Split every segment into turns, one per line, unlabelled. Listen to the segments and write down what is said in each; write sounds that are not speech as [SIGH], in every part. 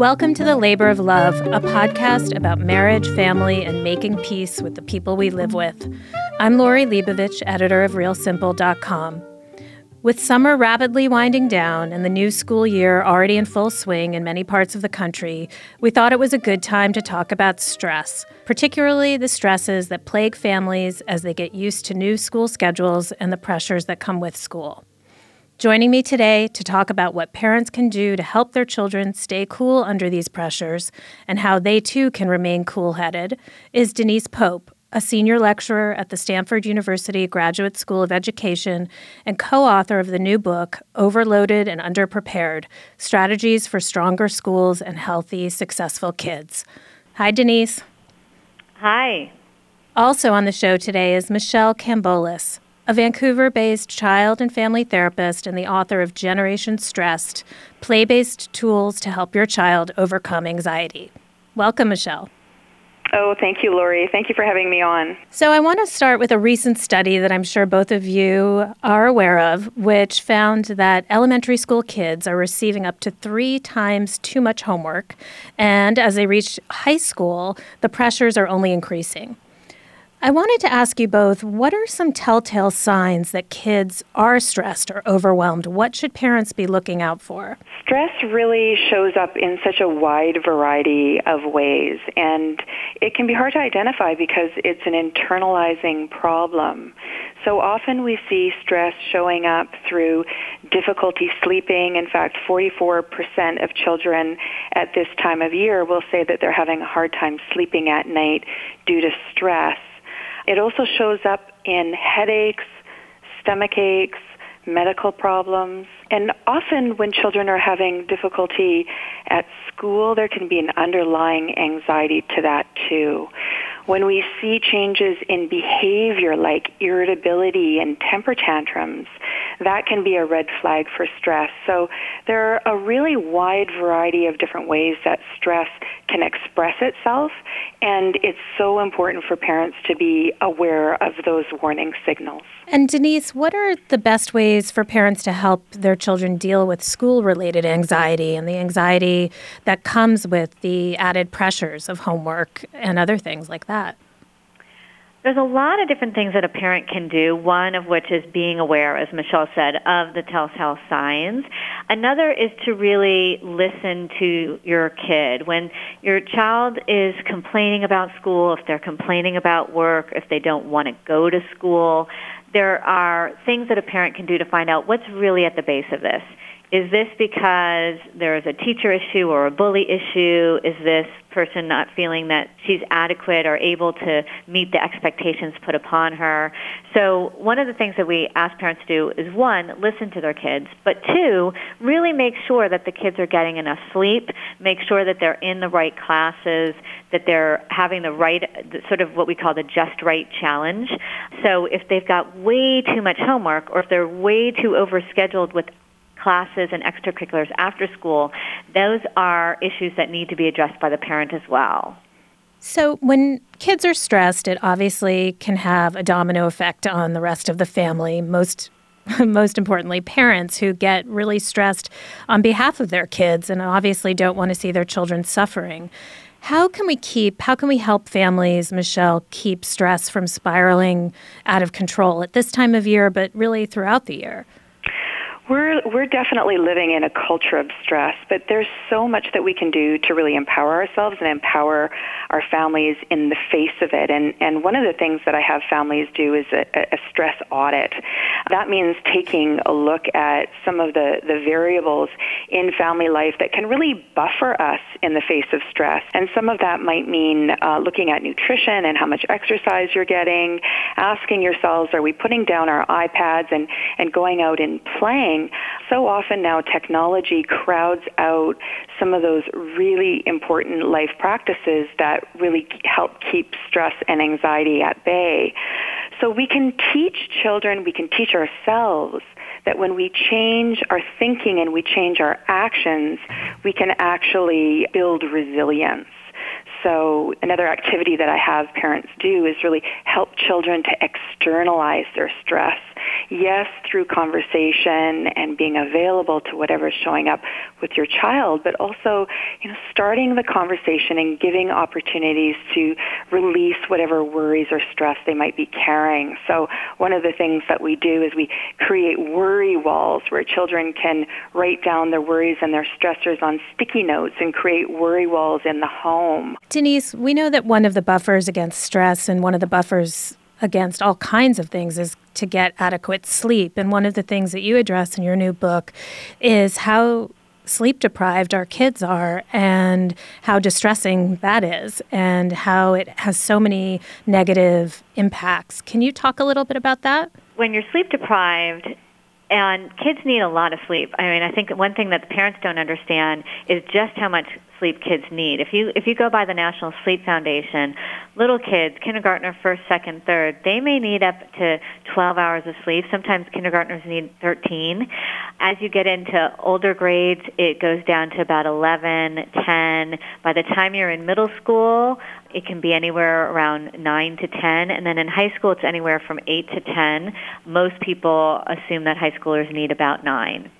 Welcome to The Labor of Love, a podcast about marriage, family, and making peace with the people we live with. I'm Lori Leibovich, editor of RealSimple.com. With summer rapidly winding down and the new school year already in full swing in many parts of the country, we thought it was a good time to talk about stress, particularly the stresses that plague families as they get used to new school schedules and the pressures that come with school. Joining me today to talk about what parents can do to help their children stay cool under these pressures and how they too can remain cool headed is Denise Pope, a senior lecturer at the Stanford University Graduate School of Education and co author of the new book, Overloaded and Underprepared Strategies for Stronger Schools and Healthy, Successful Kids. Hi, Denise.
Hi.
Also on the show today is Michelle Kambolis, a Vancouver based child and family therapist and the author of Generation Stressed Play Based Tools to Help Your Child Overcome Anxiety. Welcome, Michelle.
Oh, thank you, Lori. Thank you for having me on.
So, I want to start with a recent study that I'm sure both of you are aware of, which found that elementary school kids are receiving up to three times too much homework. And as they reach high school, the pressures are only increasing. I wanted to ask you both what are some telltale signs that kids are stressed or overwhelmed? What should parents be looking out for?
Stress really shows up in such a wide variety of ways, and it can be hard to identify because it's an internalizing problem. So often we see stress showing up through difficulty sleeping. In fact, 44% of children at this time of year will say that they're having a hard time sleeping at night due to stress. It also shows up in headaches, stomach aches, medical problems. And often when children are having difficulty at school, there can be an underlying anxiety to that too. When we see changes in behavior like irritability and temper tantrums, that can be a red flag for stress. So there are a really wide variety of different ways that stress can express itself, and it's so important for parents to be aware of those warning signals.
And Denise, what are the best ways for parents to help their children deal with school related anxiety and the anxiety that comes with the added pressures of homework and other things like that?
There's a lot of different things that a parent can do, one of which is being aware, as Michelle said, of the telltale signs. Another is to really listen to your kid. When your child is complaining about school, if they're complaining about work, if they don't want to go to school, there are things that a parent can do to find out what's really at the base of this. Is this because there is a teacher issue or a bully issue? Is this person not feeling that she's adequate or able to meet the expectations put upon her? So one of the things that we ask parents to do is one, listen to their kids, but two, really make sure that the kids are getting enough sleep, make sure that they're in the right classes, that they're having the right, sort of what we call the just right challenge. So if they've got way too much homework or if they're way too overscheduled with classes and extracurriculars after school, those are issues that need to be addressed by the parent as well.
So, when kids are stressed, it obviously can have a domino effect on the rest of the family. Most [LAUGHS] most importantly, parents who get really stressed on behalf of their kids and obviously don't want to see their children suffering. How can we keep, how can we help families, Michelle, keep stress from spiraling out of control at this time of year, but really throughout the year?
We're we're definitely living in a culture of stress, but there's so much that we can do to really empower ourselves and empower our families in the face of it. And and one of the things that I have families do is a, a stress audit. That means taking a look at some of the the variables in family life that can really buffer us in the face of stress. And some of that might mean uh, looking at nutrition and how much exercise you're getting, asking yourselves, are we putting down our iPads and and going out and playing? so often now technology crowds out some of those really important life practices that really help keep stress and anxiety at bay. So we can teach children, we can teach ourselves that when we change our thinking and we change our actions, we can actually build resilience. So another activity that I have parents do is really help children to externalize their stress yes, through conversation and being available to whatever's showing up with your child, but also, you know, starting the conversation and giving opportunities to release whatever worries or stress they might be carrying. So one of the things that we do is we create worry walls where children can write down their worries and their stressors on sticky notes and create worry walls in the home.
Denise, we know that one of the buffers against stress and one of the buffers against all kinds of things is to get adequate sleep. And one of the things that you address in your new book is how sleep deprived our kids are and how distressing that is and how it has so many negative impacts. Can you talk a little bit about that?
When you're sleep deprived, and kids need a lot of sleep. I mean, I think one thing that the parents don't understand is just how much sleep kids need. If you if you go by the National Sleep Foundation, little kids, kindergartner, first, second, third, they may need up to 12 hours of sleep. Sometimes kindergartners need 13. As you get into older grades, it goes down to about 11, 10. By the time you're in middle school, it can be anywhere around 9 to 10 and then in high school it's anywhere from 8 to 10. Most people assume that high schoolers need about 9.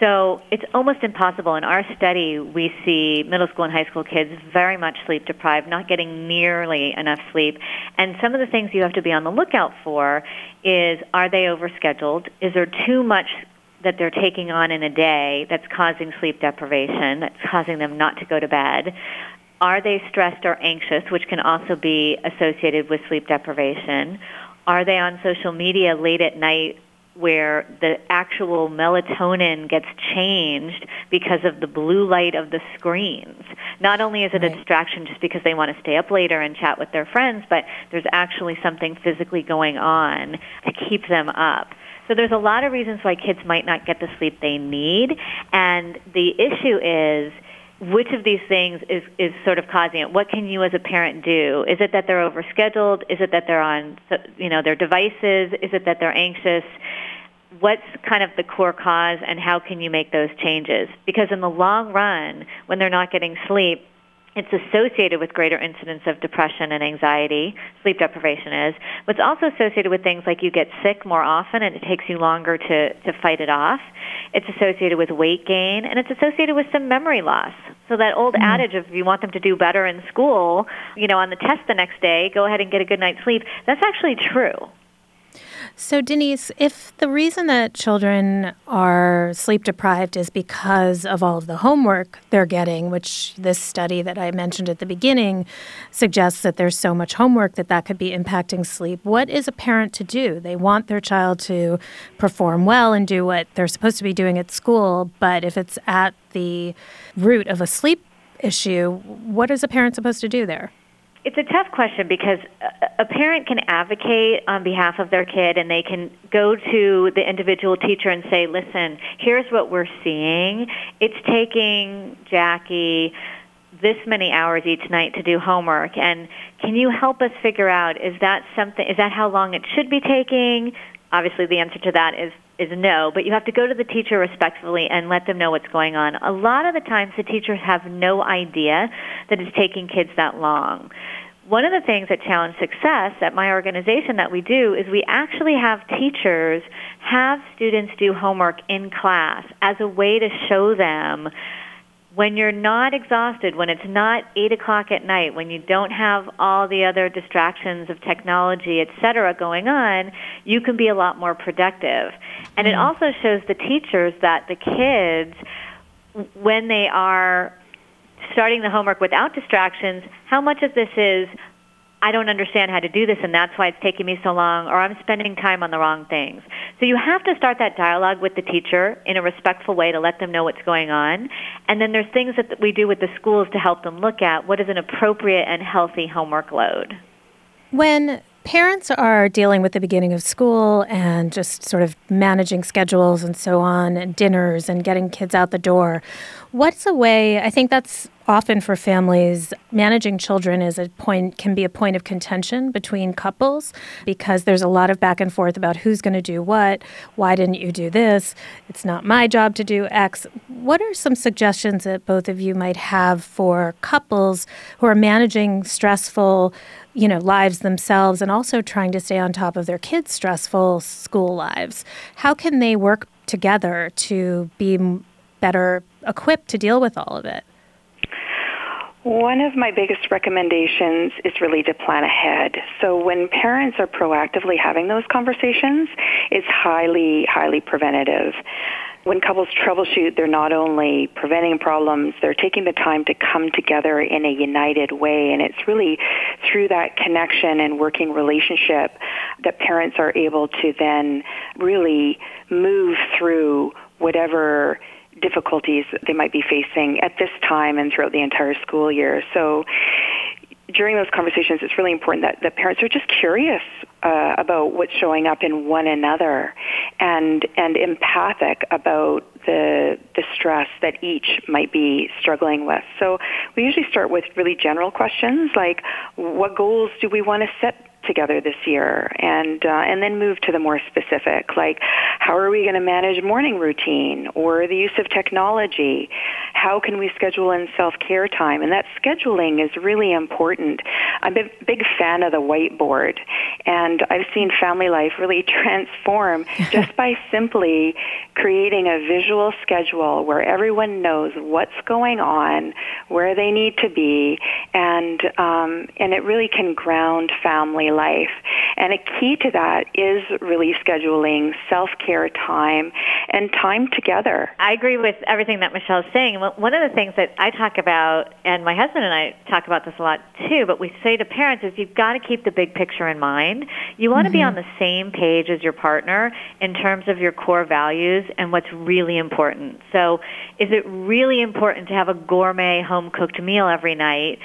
So it's almost impossible. In our study, we see middle school and high school kids very much sleep deprived, not getting nearly enough sleep. And some of the things you have to be on the lookout for is are they overscheduled? Is there too much that they're taking on in a day that's causing sleep deprivation, that's causing them not to go to bed? Are they stressed or anxious, which can also be associated with sleep deprivation? Are they on social media late at night where the actual melatonin gets changed because of the blue light of the screens. Not only is it right. a distraction just because they want to stay up later and chat with their friends, but there's actually something physically going on to keep them up. So there's a lot of reasons why kids might not get the sleep they need, and the issue is which of these things is, is sort of causing it? What can you as a parent do? Is it that they're overscheduled? Is it that they're on you know their devices? Is it that they're anxious? What's kind of the core cause and how can you make those changes? Because in the long run, when they're not getting sleep, it's associated with greater incidence of depression and anxiety, sleep deprivation is, it's also associated with things like you get sick more often and it takes you longer to, to fight it off. It's associated with weight gain and it's associated with some memory loss. So that old mm-hmm. adage of if you want them to do better in school, you know, on the test the next day, go ahead and get a good night's sleep, that's actually true.
So, Denise, if the reason that children are sleep deprived is because of all of the homework they're getting, which this study that I mentioned at the beginning suggests that there's so much homework that that could be impacting sleep, what is a parent to do? They want their child to perform well and do what they're supposed to be doing at school, but if it's at the root of a sleep issue, what is a parent supposed to do there?
It's a tough question because a parent can advocate on behalf of their kid and they can go to the individual teacher and say, listen, here's what we're seeing. It's taking Jackie this many hours each night to do homework and can you help us figure out is that something is that how long it should be taking obviously the answer to that is is no, but you have to go to the teacher respectfully and let them know what's going on. A lot of the times the teachers have no idea that it's taking kids that long. One of the things at Challenge Success at my organization that we do is we actually have teachers have students do homework in class as a way to show them when you're not exhausted, when it's not 8 o'clock at night, when you don't have all the other distractions of technology, et cetera, going on, you can be a lot more productive. And it mm-hmm. also shows the teachers that the kids, when they are starting the homework without distractions, how much of this is I don't understand how to do this and that's why it's taking me so long or I'm spending time on the wrong things. So you have to start that dialogue with the teacher in a respectful way to let them know what's going on. And then there's things that we do with the schools to help them look at what is an appropriate and healthy homework load.
When parents are dealing with the beginning of school and just sort of managing schedules and so on, and dinners and getting kids out the door. What's a way? I think that's often for families managing children is a point can be a point of contention between couples because there's a lot of back and forth about who's going to do what why didn't you do this it's not my job to do x what are some suggestions that both of you might have for couples who are managing stressful you know, lives themselves and also trying to stay on top of their kids' stressful school lives. How can they work together to be better equipped to deal with all of it?
One of my biggest recommendations is really to plan ahead. So when parents are proactively having those conversations, it's highly, highly preventative. When couples troubleshoot, they're not only preventing problems, they're taking the time to come together in a united way. And it's really through that connection and working relationship that parents are able to then really move through whatever difficulties they might be facing at this time and throughout the entire school year. So during those conversations, it's really important that the parents are just curious uh, about what's showing up in one another, and and empathic about the the stress that each might be struggling with. So we usually start with really general questions like, what goals do we want to set together this year and uh, and then move to the more specific like how are we going to manage morning routine or the use of technology? How can we schedule in self-care time? And that scheduling is really important. I'm a big fan of the whiteboard and i've seen family life really [LAUGHS] transform [LAUGHS] just by simply creating a visual schedule where everyone knows what's going on where they need to be and um, and it really can ground family life. And a key to that is really scheduling self-care time and time together.
I agree with everything that Michelle is saying. One of the things that I talk about, and my husband and I talk about this a lot too, but we say to parents is you've got to keep the big picture in mind. You want mm-hmm. to be on the same page as your partner in terms of your core values and what's really important. So is it really important to have a gourmet home cooked meal every night?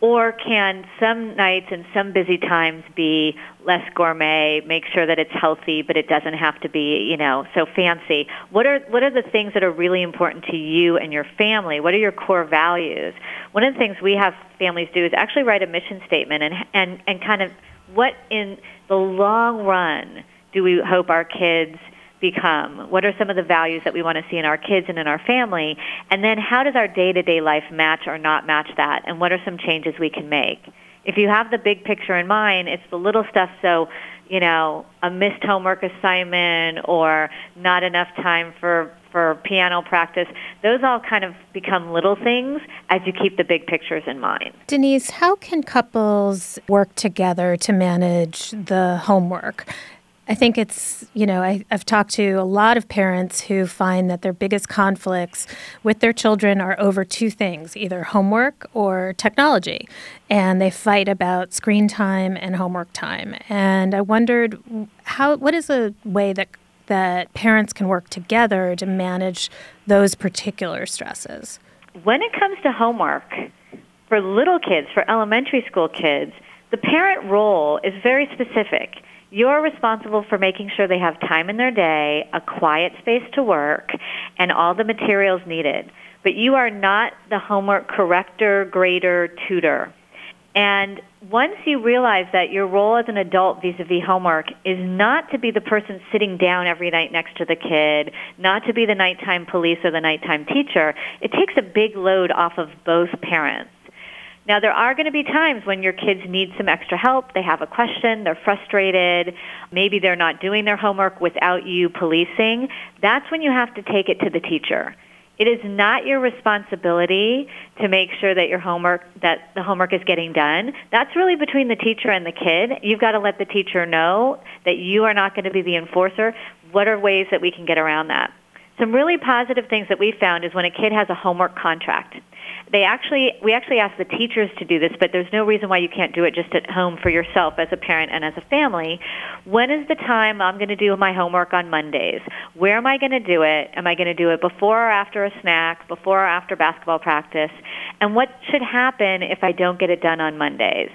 Or can some nights and some busy times be less gourmet, make sure that it's healthy, but it doesn't have to be, you know, so fancy? What are what are the things that are really important to you and your family? What are your core values? One of the things we have families do is actually write a mission statement and and and kind of what in the long run do we hope our kids become? What are some of the values that we want to see in our kids and in our family? And then how does our day to day life match or not match that? And what are some changes we can make? If you have the big picture in mind, it's the little stuff. So, you know, a missed homework assignment or not enough time for for piano practice, those all kind of become little things as you keep the big pictures in mind.
Denise, how can couples work together to manage the homework? I think it's, you know, I, have talked to a lot of parents who find that their biggest conflicts with their children are over two things either homework or technology. And they fight about screen time and homework time. And I wondered how, what is a way that, that parents can work together to manage those particular stresses?
When it comes to homework, for little kids, for elementary school kids, the parent role is very specific you're responsible for making sure they have time in their day, a quiet space to work, and all the materials needed. But you are not the homework corrector, grader, tutor. And once you realize that your role as an adult vis-a-vis homework is not to be the person sitting down every night next to the kid, not to be the nighttime police or the nighttime teacher, it takes a big load off of both parents. Now, there are going to be times when your kids need some extra help. They have a question, they're frustrated, maybe they're not doing their homework without you policing. That's when you have to take it to the teacher. It is not your responsibility to make sure that your homework that the homework is getting done. That's really between the teacher and the kid. You've got to let the teacher know that you are not going to be the enforcer. What are ways that we can get around that? Some really positive things that we found is when a kid has a homework contract they actually we actually ask the teachers to do this, but there's no reason why you can't do it just at home for yourself as a parent and as a family. When is the time I'm going to do my homework on Mondays? Where am I going to do it? Am I going to do it before or after a snack, before or after basketball practice? And what should happen if I don't get it done on Mondays?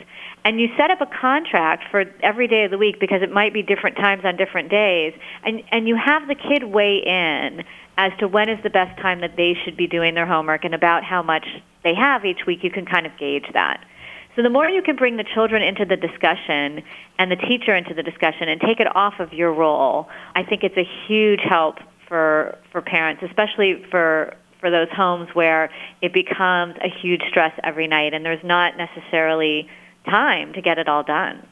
and you set up a contract for every day of the week because it might be different times on different days and and you have the kid weigh in as to when is the best time that they should be doing their homework and about how much they have each week, you can kind of gauge that. So the more you can bring the children into the discussion and the teacher into the discussion and take it off of your role, I think it's a huge help for for parents, especially for for those homes where it becomes a huge stress every night and there's not necessarily time to get it all done.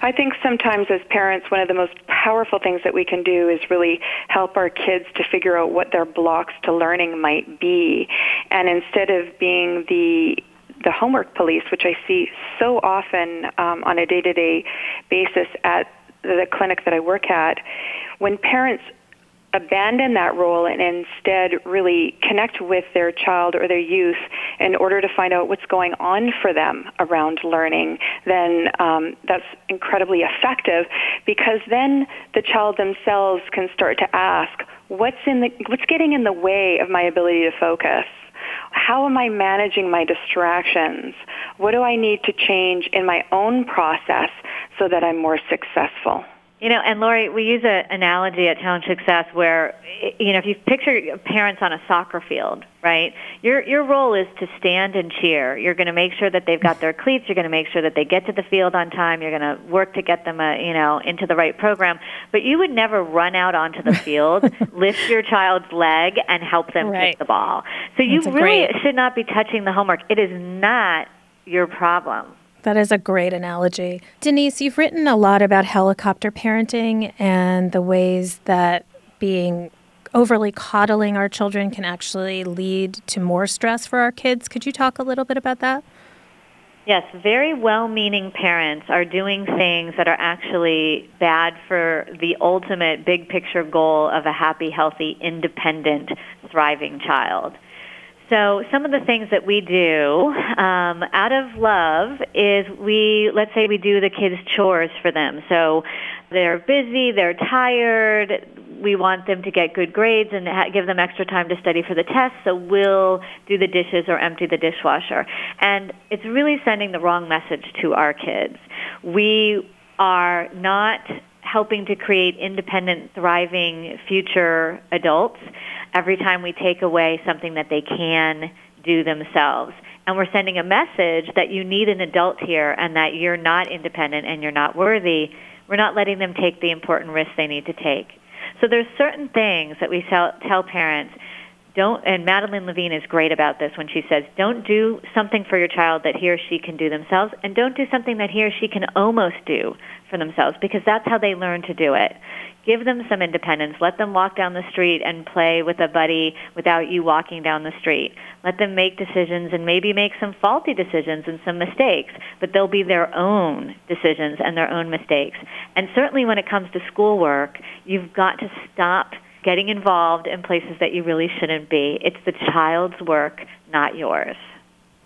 I think sometimes as parents, one of the most powerful things that we can do is really help our kids to figure out what their blocks to learning might be. And instead of being the the homework police, which I see so often um, on a day-to-day basis at the clinic that I work at, when parents abandon that role and instead really connect with their child or their youth in order to find out what's going on for them around learning, then um, that's incredibly effective because then the child themselves can start to ask, what's in the what's getting in the way of my ability to focus? How am I managing my distractions? What do I need to change in my own process so that I'm more successful?
You know, and Lori, we use an analogy at Challenge Success where, you know, if you picture parents on a soccer field, right? Your your role is to stand and cheer. You're going to make sure that they've got their cleats. You're going to make sure that they get to the field on time. You're going to work to get them, uh, you know, into the right program. But you would never run out onto the field, [LAUGHS] lift your child's leg, and help them
right.
kick the ball. So you really great... should not be touching the homework. It is not your problem.
That is a great analogy. Denise, you've written a lot about helicopter parenting and the ways that being overly coddling our children can actually lead to more stress for our kids. Could you talk a little bit about that?
Yes, very well meaning parents are doing things that are actually bad for the ultimate big picture goal of a happy, healthy, independent, thriving child. So some of the things that we do um, out of love is we, let's say we do the kids' chores for them. So they're busy, they're tired, we want them to get good grades and ha- give them extra time to study for the test, so we'll do the dishes or empty the dishwasher. And it's really sending the wrong message to our kids. We are not helping to create independent, thriving future adults every time we take away something that they can do themselves. And we're sending a message that you need an adult here and that you're not independent and you're not worthy. We're not letting them take the important risks they need to take. So there's certain things that we tell, tell parents don't and Madeline Levine is great about this when she says don't do something for your child that he or she can do themselves and don't do something that he or she can almost do for themselves because that's how they learn to do it give them some independence. Let them walk down the street and play with a buddy without you walking down the street. Let them make decisions and maybe make some faulty decisions and some mistakes, but they'll be their own decisions and their own mistakes. And certainly when it comes to schoolwork, you've got to stop getting involved in places that you really shouldn't be. It's the child's work, not yours.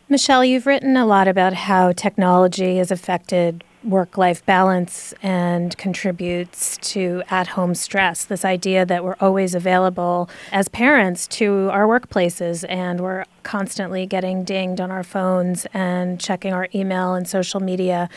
Michelle, you've written a lot about how technology has affected work life balance and contributes to at home stress. This idea that we're always available as parents to our workplaces and we're constantly getting dinged on our phones and checking our email and social media.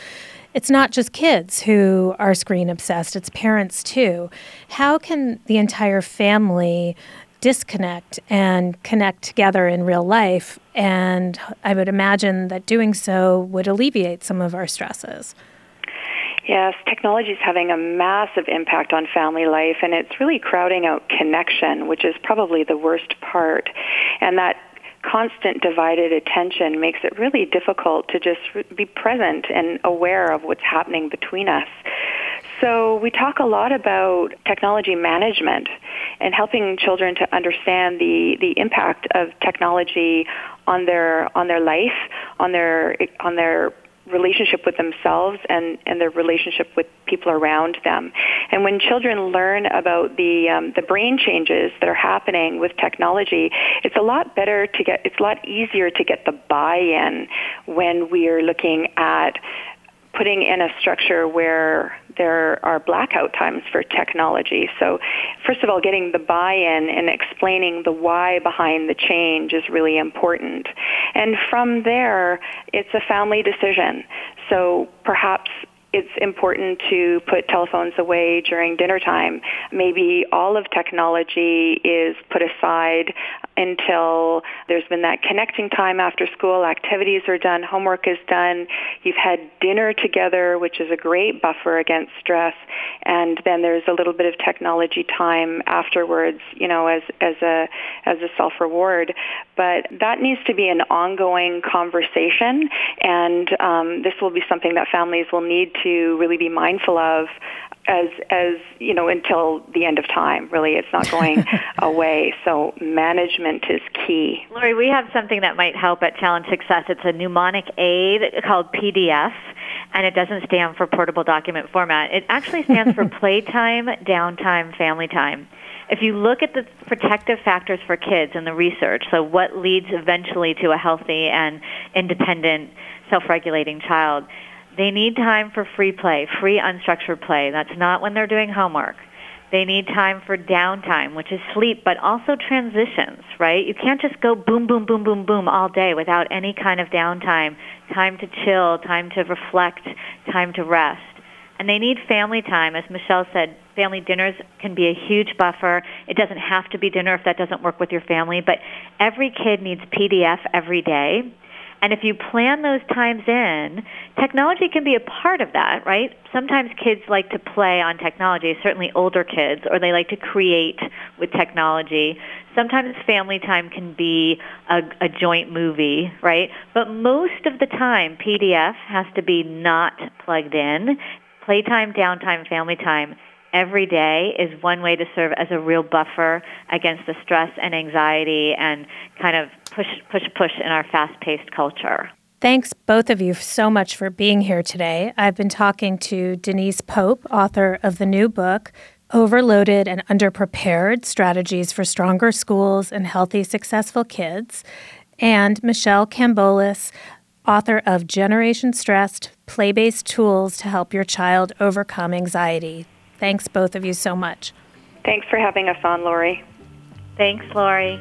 It's not just kids who are screen obsessed, it's parents too. How can the entire family disconnect and connect together in real life? And I would imagine that doing so would alleviate some of our stresses.
Yes, technology is having a massive impact on family life, and it's really crowding out connection, which is probably the worst part. And that constant divided attention makes it really difficult to just be present and aware of what's happening between us. So we talk a lot about technology management and helping children to understand the, the impact of technology on their on their life, on their on their relationship with themselves and, and their relationship with people around them. And when children learn about the um, the brain changes that are happening with technology, it's a lot better to get it's a lot easier to get the buy-in when we are looking at putting in a structure where there are blackout times for technology. So, first of all, getting the buy in and explaining the why behind the change is really important. And from there, it's a family decision. So, perhaps it's important to put telephones away during dinner time. Maybe all of technology is put aside until there's been that connecting time after school, activities are done, homework is done, you've had dinner together, which is a great buffer against stress, and then there's a little bit of technology time afterwards, you know, as as a as a self-reward. But that needs to be an ongoing conversation, and um, this will be something that families will need to really be mindful of as as you know until the end of time really. It's not going [LAUGHS] away. So management is key.
Lori we have something that might help at challenge success. It's a mnemonic aid called pdf and it doesn't stand for portable document format. It actually stands for [LAUGHS] playtime downtime family time. If you look at the protective factors for kids in the research so what leads eventually to a healthy and independent self-regulating child they need time for free play, free unstructured play. That's not when they're doing homework. They need time for downtime, which is sleep, but also transitions, right? You can't just go boom, boom, boom, boom, boom all day without any kind of downtime, time to chill, time to reflect, time to rest. And they need family time. As Michelle said, family dinners can be a huge buffer. It doesn't have to be dinner if that doesn't work with your family, but every kid needs PDF every day and if you plan those times in, technology can be a part of that, right? Sometimes kids like to play on technology, certainly older kids, or they like to create with technology. Sometimes family time can be a, a joint movie, right? But most of the time, PDF has to be not plugged in. Playtime, downtime, family time every day is one way to serve as a real buffer against the stress and anxiety and kind of push, push, push in our fast paced culture.
Thanks, both of you, so much for being here today. I've been talking to Denise Pope, author of the new book, Overloaded and Underprepared Strategies for Stronger Schools and Healthy, Successful Kids, and Michelle Kambolis, author of Generation Stressed Play Based Tools to Help Your Child Overcome Anxiety. Thanks, both of you, so much.
Thanks for having us on, Lori.
Thanks, Lori.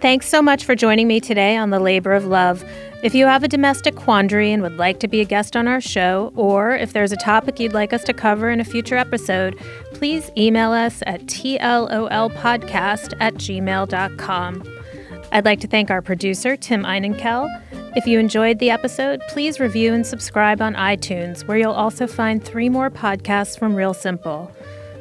Thanks so much for joining me today on The Labor of Love. If you have a domestic quandary and would like to be a guest on our show, or if there's a topic you'd like us to cover in a future episode, please email us at tlolpodcast at gmail.com. I'd like to thank our producer, Tim Einenkel. If you enjoyed the episode, please review and subscribe on iTunes, where you'll also find three more podcasts from Real Simple.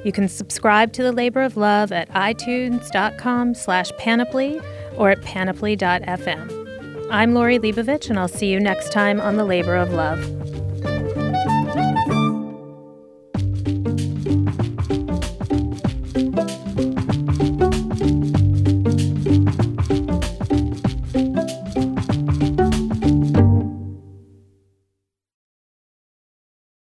You can subscribe to The Labor of Love at itunes.com slash panoply or at panoply.fm. I'm Lori Leibovich, and I'll see you next time on The Labor of Love.